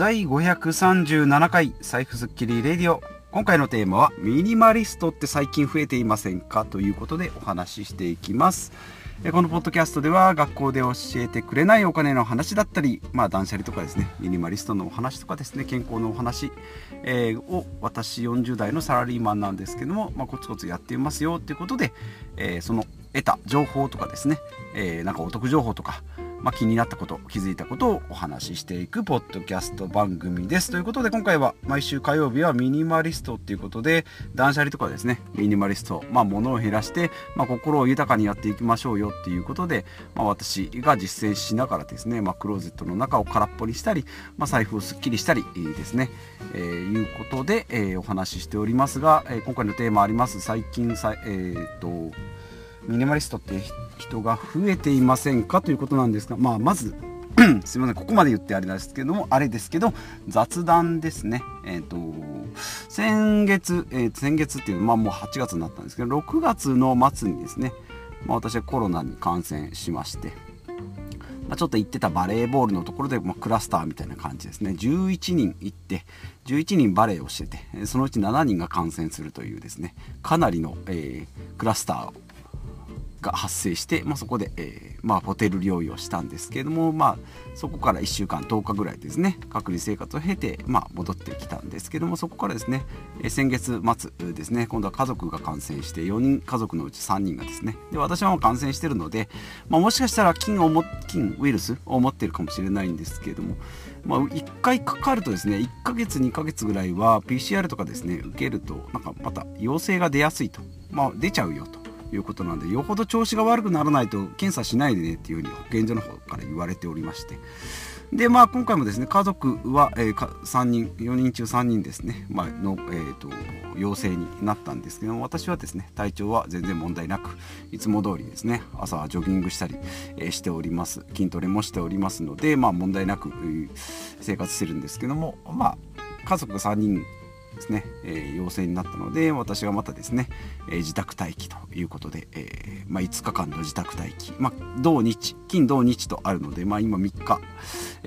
第537回財布スッキリレディオ。今回のテーマはミニマリストって最近増えていませんか？ということでお話ししていきます。このポッドキャストでは学校で教えてくれないお金の話だったり、まあ、断捨離とかですねミニマリストのお話とかですね健康のお話、え、を私40代のサラリーマンなんですけども、まあ、コツコツやっていますよということで、えー、その得た情報とかですね、え、なんかお得情報とかまあ、気になったこと気づいたことをお話ししていくポッドキャスト番組ですということで今回は毎週火曜日はミニマリストっていうことで断捨離とかですねミニマリスト、まあ、物を減らして、まあ、心を豊かにやっていきましょうよっていうことで、まあ、私が実践しながらですね、まあ、クローゼットの中を空っぽにしたり、まあ、財布をすっきりしたりですね、えー、いうことで、えー、お話ししておりますが、えー、今回のテーマあります？最近さ、えー、っとミニマリストって人が増えていませんかということなんですが、まあ、まず すみません。ここまで言ってあれですけどもあれですけど雑談ですね。えっ、ー、と先月、えー、先月っていうまあもう8月になったんですけど6月の末にですね、まあ、私はコロナに感染しましてまあ、ちょっと行ってたバレーボールのところで、まあ、クラスターみたいな感じですね。11人行って11人バレーをしててそのうち7人が感染するというですねかなりの、えー、クラスターが発生して、まあ、そこで、えー、まあ、ホテル療養したんですけれども、まあ、そこから1週間10日ぐらいですね隔離生活を経て、まあ、戻ってきたんですけどもそこからですね、えー、先月末ですね今度は家族が感染して4人家族のうち3人がですねで私はもう感染してるので、まあ、もしかしたら菌をも菌ウイルスを持ってるかもしれないんですけれども、まあ、1回かかるとですね1ヶ月2ヶ月ぐらいは PCR とかですね受けるとなんかまた陽性が出やすいと、まあ、出ちゃうよと。いうことなんでよほど調子が悪くならないと検査しないでねっていうふうに保健所の方から言われておりまして。でまあ今回もですね家族は、えー、3人4人中3人ですね、まあ、の、えーと、陽性になったんですけども私はですね体調は全然問題なくいつも通りですね朝はジョギングしたり、えー、しております。筋トレもしておりますのでまあ問題なく生活してるんですけどもまあ家族3人ですね、えー、陽性になったので私がまたですね、えー、自宅待機ということで、えー、まあ、5日間の自宅待機、まあ、土日金土日とあるので、まあ、今3日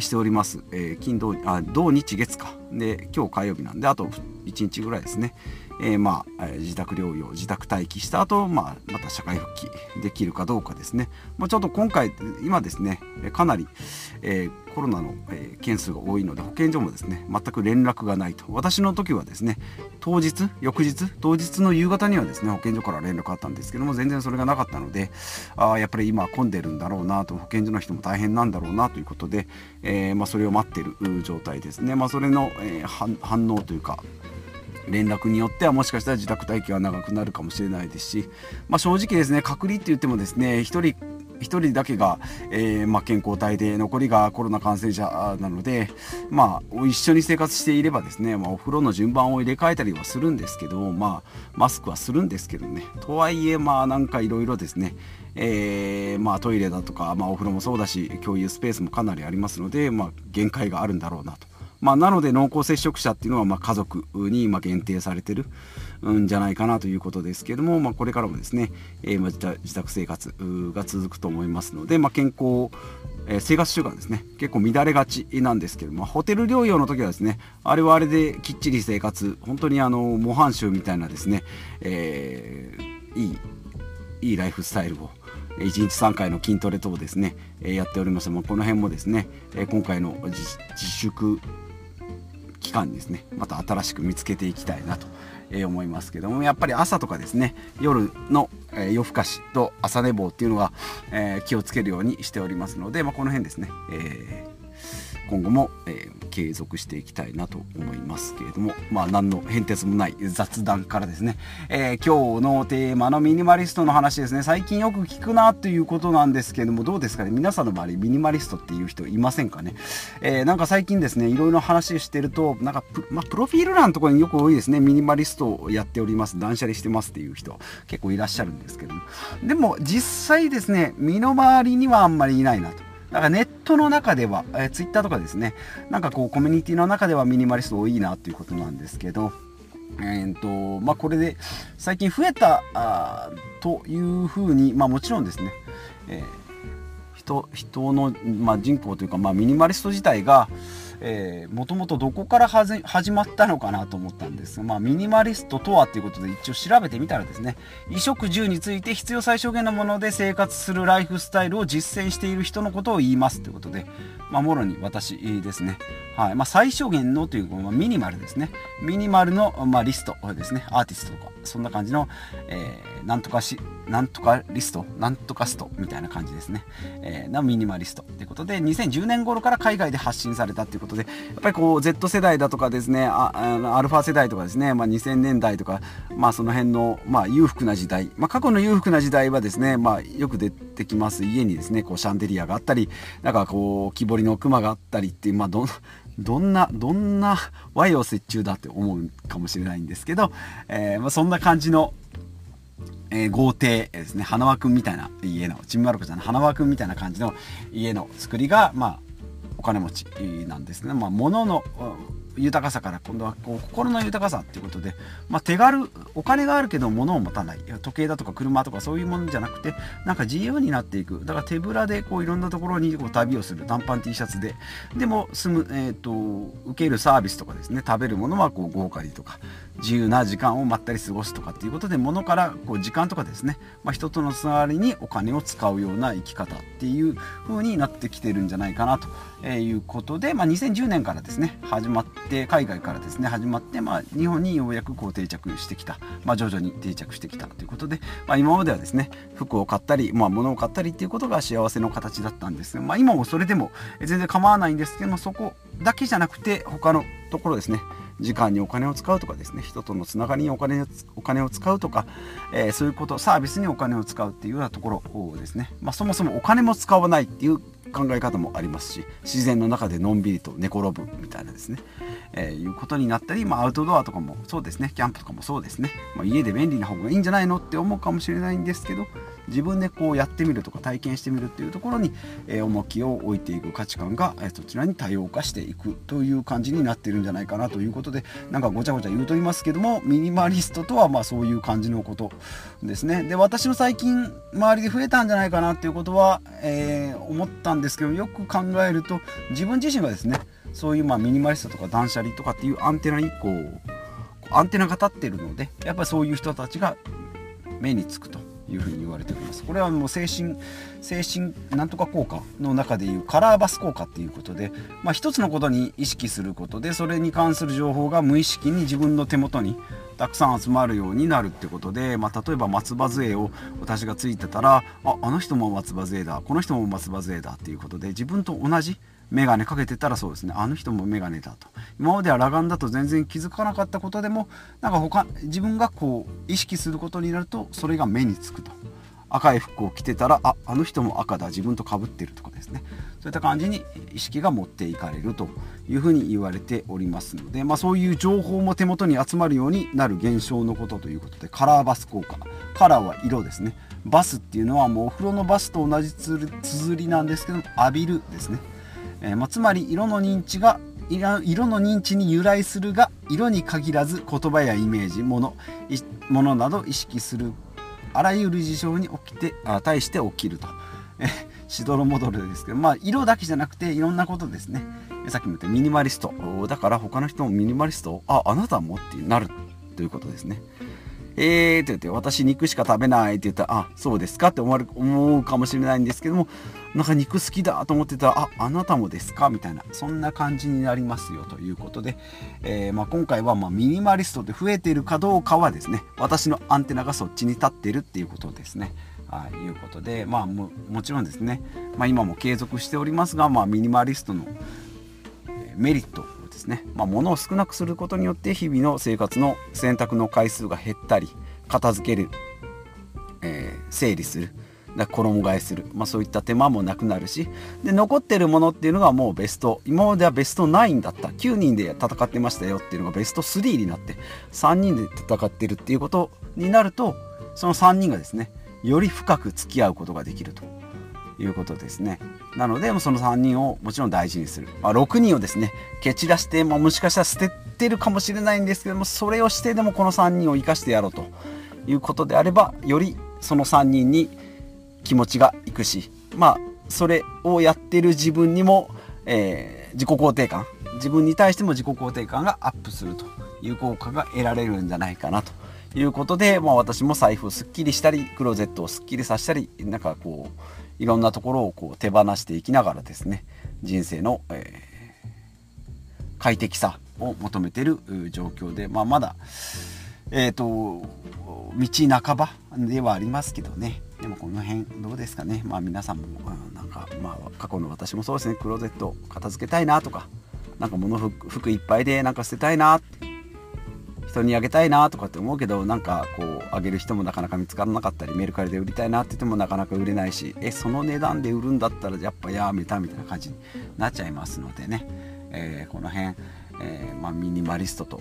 しております、え金土あ土日月か。で今日火曜日なんであと1日ぐらいですね、えー、まあ、自宅療養自宅待機した後、まあまた社会復帰できるかどうかですね、まあ、ちょっと今回今ですねかなり、えー、コロナの、え、件数が多いので保健所もですね全く連絡がないと。私の時はですね当日翌日当日の夕方にはですね保健所から連絡あったんですけども全然それがなかったのであやっぱり今混んでるんだろうなと保健所の人も大変なんだろうなということで、え、まあ、それを待ってる状態ですね、まあ、それの、え反応というか連絡によってはもしかしたら自宅待機が長くなるかもしれないですし、まあ、正直ですね隔離って言ってもですね1人1人だけが、えー、まあ、健康体で残りがコロナ感染者なので、まあ、一緒に生活していればですね、まあ、お風呂の順番を入れ替えたりはするんですけど、まあ、マスクはするんですけどね。とはいえまあなんかいろいろですねえー、まあ、トイレだとか、まあ、お風呂もそうだし共有スペースもかなりありますので、まあ、限界があるんだろうなと。まあ、なので濃厚接触者っていうのはま家族にま限定されてるんじゃないかなということですけども、まあ、これからもですね、えー、自宅生活が続くと思いますので、まあ、健康、えー、生活習慣ですね。結構乱れがちなんですけどもホテル療養の時はですねあれはあれできっちり生活本当にあの模範囚みたいなですね、えー、いいいいライフスタイルを1日3回の筋トレ等ですね、やっておりましてもこの辺もですね、今回の自粛期間ですねまた新しく見つけていきたいなと思いますけどもやっぱり朝とかですね夜の夜更かしと朝寝坊っていうのは、気をつけるようにしておりますので、まあ、この辺ですね、えー今後も、えー、継続していきたいなと思いますけれどもまあ何の変哲もない雑談からですね、えー、今日のテーマのミニマリストの話ですね。最近よく聞くなということなんですけれどもどうですかね？皆さんの周りミニマリストっていう人いませんかね、えー、なんか最近ですねいろいろ話してるとなんかプ,、まあ、プロフィール欄のところによく多いですね。ミニマリストをやっております。断捨離してますっていう人結構いらっしゃるんですけども。でも実際ですね身の回りにはあんまりいないなと。だからネットの中では、えー、ツイッターとかですね、なんかこうコミュニティの中ではミニマリスト多いなということなんですけど、えーとまあ、これで最近増えたあというふうに、まあ、もちろんですね、えー、人人の、まあ、人口というか、まあ、ミニマリスト自体が、もともとどこから始まったのかなと思ったんですが、まあ、ミニマリストとはということで一応調べてみたらですね衣食住について必要最小限のもので生活するライフスタイルを実践している人のことを言いますということで、まあ、もろに私ですね、はい。まあ、最小限のというか、まあ、ミニマルですね。ミニマルの、まあ、リストですね。アーティストとかそんな感じの、えー、なんとかしなんとかリストなんとかストみたいな感じですね、えー、なミニマリスト。ということで2010年頃から海外で発信されたということでやっぱりこう Z 世代だとかですねアルファ世代とかですね、まあ、2000年代とか、まあ、その辺の、まあ、裕福な時代、まあ、過去の裕福な時代はですね、まあ、よく出てきます。家にですねこうシャンデリアがあったりなんかこう木彫りの熊があったりっていう、まあ、ど どんな、どんな和洋折衷だって思うかもしれないんですけど、えー、まあ、そんな感じの、えー、豪邸ですね、花輪君みたいな家の、ちんまる子ちゃんの花輪君みたいな感じの家の作りが、まあ、お金持ちなんですね。まあ、物の、豊かさから今度はこう心の豊かさっていうことで、まあ、手軽お金があるけど物を持たない。時計だとか車とかそういうものじゃなくてなんか自由になっていく。だから手ぶらでこういろんなところにこう旅をする。短パン T シャツで。でも住む、えーと、受けるサービスとかですね。食べるものはこう豪華にとか自由な時間をまったり過ごすとかっていうことで物からこう時間とかですね、まあ、人とのつながりにお金を使うような生き方っていう風になってきてるんじゃないかなということで、まあ、2010年からですね始まって海外からですね始まって、まあ、日本にようやくこう定着してきた、まあ、徐々に定着してきたということで、まあ、今まではですね服を買ったり、まあ、物を買ったりっていうことが幸せの形だったんですが、まあ、今もそれでも全然構わないんですけどもそこだけじゃなくて他のところですね時間にお金を使うとかですね人とのつながりにお金お金を使うとか、えー、そういうことサービスにお金を使うっていうようなところをですね、まあ、そもそもお金も使わないっていう考え方もありますし自然の中でのんびりと寝転ぶみたいなですね、えー、いうことになったり、まあ、アウトドアとかもそうですね。キャンプとかもそうですね、まあ、家で便利な方がいいんじゃないのって思うかもしれないんですけど自分でこうやってみるとか体験してみるっていうところに、えー、重きを置いていく価値観が、えー、そちらに多様化していくという感じになってるんじゃないかなということでなんかごちゃごちゃ言うとりますけどもミニマリストとはまあそういう感じのことですね。で私の最近周りで増えたんじゃないかなっていうことは、えー、思ったんですけどよく考えると自分自身がですねそういうまあミニマリストとか断捨離とかっていうアンテナにこうアンテナが立ってるのでやっぱりそういう人たちが目につくと。いうふうに言われております。これはもう精神精神なんとか効果の中でいうカラーバス効果っていうことで、まあ、一つのことに意識することでそれに関する情報が無意識に自分の手元にたくさん集まるようになるってことで、まあ、例えば松葉杖を私がついてたらああの人も松葉杖だこの人も松葉杖だっていうことで自分と同じ眼鏡かけてたらそうですね。あの人も眼鏡だと。今までは裸眼だと全然気づかなかったことでもなんか他自分がこう意識することになるとそれが目につくと。赤い服を着てたらああの人も赤だ。自分とかぶってるとかですね。そういった感じに意識が持っていかれるというふうに言われておりますので、まあ、そういう情報も手元に集まるようになる現象のことということでカラーバス効果。カラーは色ですね。バスっていうのはもうお風呂のバスと同じつづりなんですけど浴びるですね。えー、まあ、つまり色の認知が色の認知に由来するが色に限らず言葉やイメージ物物など意識するあらゆる事象に起きてあ対して起きると。えしどろもどろですけど、まあ、色だけじゃなくていろんなことですね。さっきも言ったミニマリスト。だから他の人もミニマリスト、あ、あなたもってなるということですね。えーって言って、私肉しか食べないって言ったら、あ、そうですかって思うかもしれないんですけども、なんか肉好きだと思ってたら、あ、あなたもですかみたいな、そんな感じになりますよということで、えー、まあ、今回はまミニマリストで増えているかどうかはですね、私のアンテナがそっちに立ってるっていうことですね。はい、いうことで、まあも、もちろんですね、まあ、今も継続しておりますが、まあ、ミニマリストのメリットですね、まあ、物を少なくすることによって日々の生活の選択の回数が減ったり片付ける、えー、整理するだ衣替えする、まあ、そういった手間もなくなるしで残ってるものっていうのがもうベスト今まではベスト9だった。9人で戦ってましたよっていうのがベスト3になって3人で戦ってるっていうことになるとその3人がですねより深く付き合うことができると。いうことですね。なのでその3人をもちろん大事にする、まあ、6人をですね蹴散らして、まあ、もしかしたら捨ててるかもしれないんですけどもそれをしてでもこの3人を生かしてやろうと。いうことであればよりその3人に気持ちがいくしまあそれをやってる自分にも、えー、自己肯定感。自分に対しても自己肯定感がアップするという効果が得られるんじゃないかなと。いうことで、まあ、私も財布をすっきりしたりクローゼットをすっきりさせたりなんかこういろんなところをこう手放していきながらですね人生の、えー、快適さを求めている状況で、まあ、まだえっ、ー、と道半ばではありますけどね。でもこの辺どうですかね。まあ皆さんも、なんかまあ過去の私もそうですね。クローゼット片付けたいなとかなんか物服いっぱいでなんか捨てたいな人にあげたいなとかって思うけどなんかこうあげる人もなかなか見つからなかったりメルカリで売りたいなって言ってもなかなか売れないしえその値段で売るんだったらやっぱやめたみたいな感じになっちゃいますのでね、えー、この辺、えー、まあ、ミニマリストと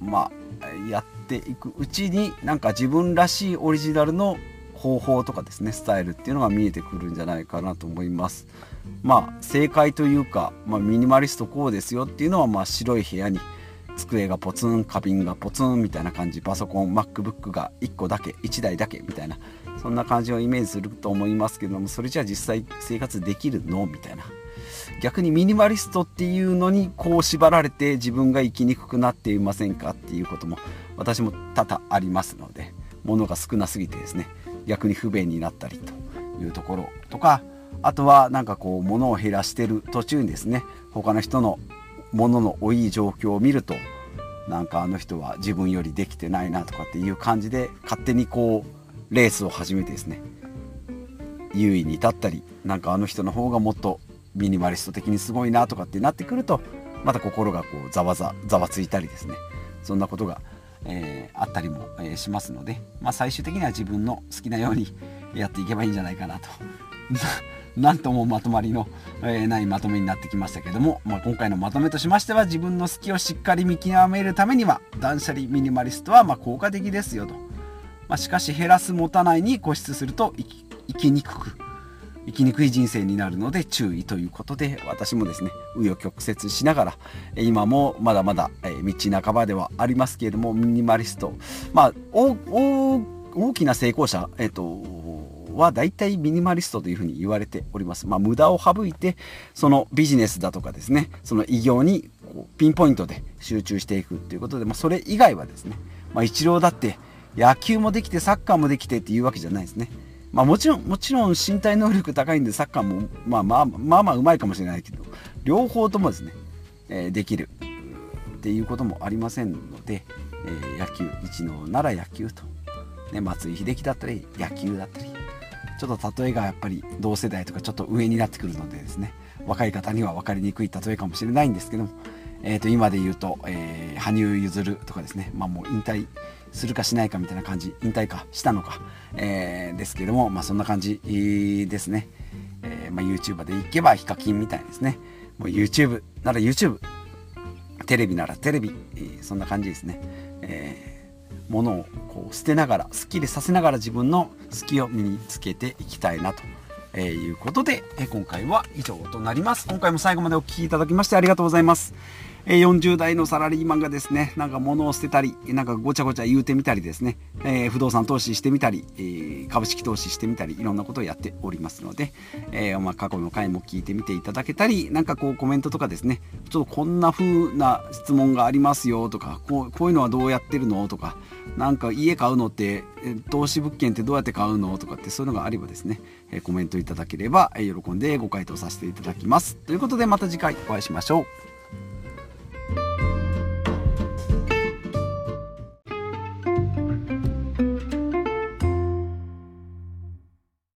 まあやっていくうちになんか自分らしいオリジナルの方法とかですねスタイルっていうのが見えてくるんじゃないかなと思います。まあ正解というか、まあ、ミニマリストこうですよっていうのはまあ白い部屋に机がポツン花瓶がポツンみたいな感じパソコン MacBook が1個だけ1台だけみたいなそんな感じをイメージすると思いますけどもそれじゃあ実際生活できるのみたいな。逆にミニマリストっていうのにこう縛られて自分が生きにくくなっていませんかっていうことも私も多々ありますので物が少なすぎてですね逆に不便になったりというところとかあとはなんかこう物を減らしてる途中にですね他の人の物の多い状況を見るとなんかあの人は自分よりできてないなとかっていう感じで勝手にこうレースを始めてですね優位に立ったりなんかあの人の方がもっとミニマリスト的にすごいなとかってなってくるとまた心がこうざわざざわついたりですねそんなことがえー、あったりも、えー、しますので、まあ、最終的には自分の好きなようにやっていけばいいんじゃないかなと。なんともまとまりの、えー、ないまとめになってきましたけども、まあ、今回のまとめとしましては自分の好きをしっかり見極めるためには断捨離ミニマリストはま効果的ですよと、まあ、しかし減らす持たないに固執すると生きにくく生きにくい人生になるので注意ということで私もですね紆余曲折しながら今もまだまだ道半ばではありますけれどもミニマリスト。まあ大きな成功者、えっと、は大体ミニマリストというふうに言われております。まあ、無駄を省いてそのビジネスだとかですねその偉業にこうピンポイントで集中していくということで、まあ、それ以外はですね、まあ、一郎だって野球もできてサッカーもできてっていうわけじゃないですね。まあ、もちろんもちろん身体能力高いんでサッカーも、まあ、まあまあまあうまいかもしれないけど両方ともですね、えー、できるっていうこともありませんので、えー、野球一能なら野球と、ね、松井秀喜だったり野球だったりちょっと例えがやっぱり同世代とかちょっと上になってくるのでですね若い方には分かりにくい例えかもしれないんですけども、えー、と今で言うと、えー、羽生結弦とかですね、まあ、もう引退するかしないかみたいな感じ引退かしたのか、えー、ですけども、まあ、そんな感じですね、えーまあ、YouTuber でいけばヒカキンみたいですね。もう YouTube なら YouTube テレビならテレビ、そんな感じですね、えー、ものをこう捨てながらすっきりさせながら自分の好きを身につけていきたいなとえ、いうことで、え、今回は以上となります。今回も最後までお聴きいただきましてありがとうございます。え40代のサラリーマンがですね、なんか物を捨てたり、なんかごちゃごちゃ言うてみたりですね、え、不動産投資してみたり、え、株式投資してみたり、いろんなことをやっておりますので、え、ま、過去の回も聞いてみていただけたり、なんかこうコメントとかですね、ちょっとこんな風な質問がありますよとか、こうこういうのはどうやってるのとか、なんか家買うのって、投資物件ってどうやって買うのとかってそういうのがあればですね、えコメントいただければ喜んでご回答させていただきます。ということでまた次回お会いしましょう。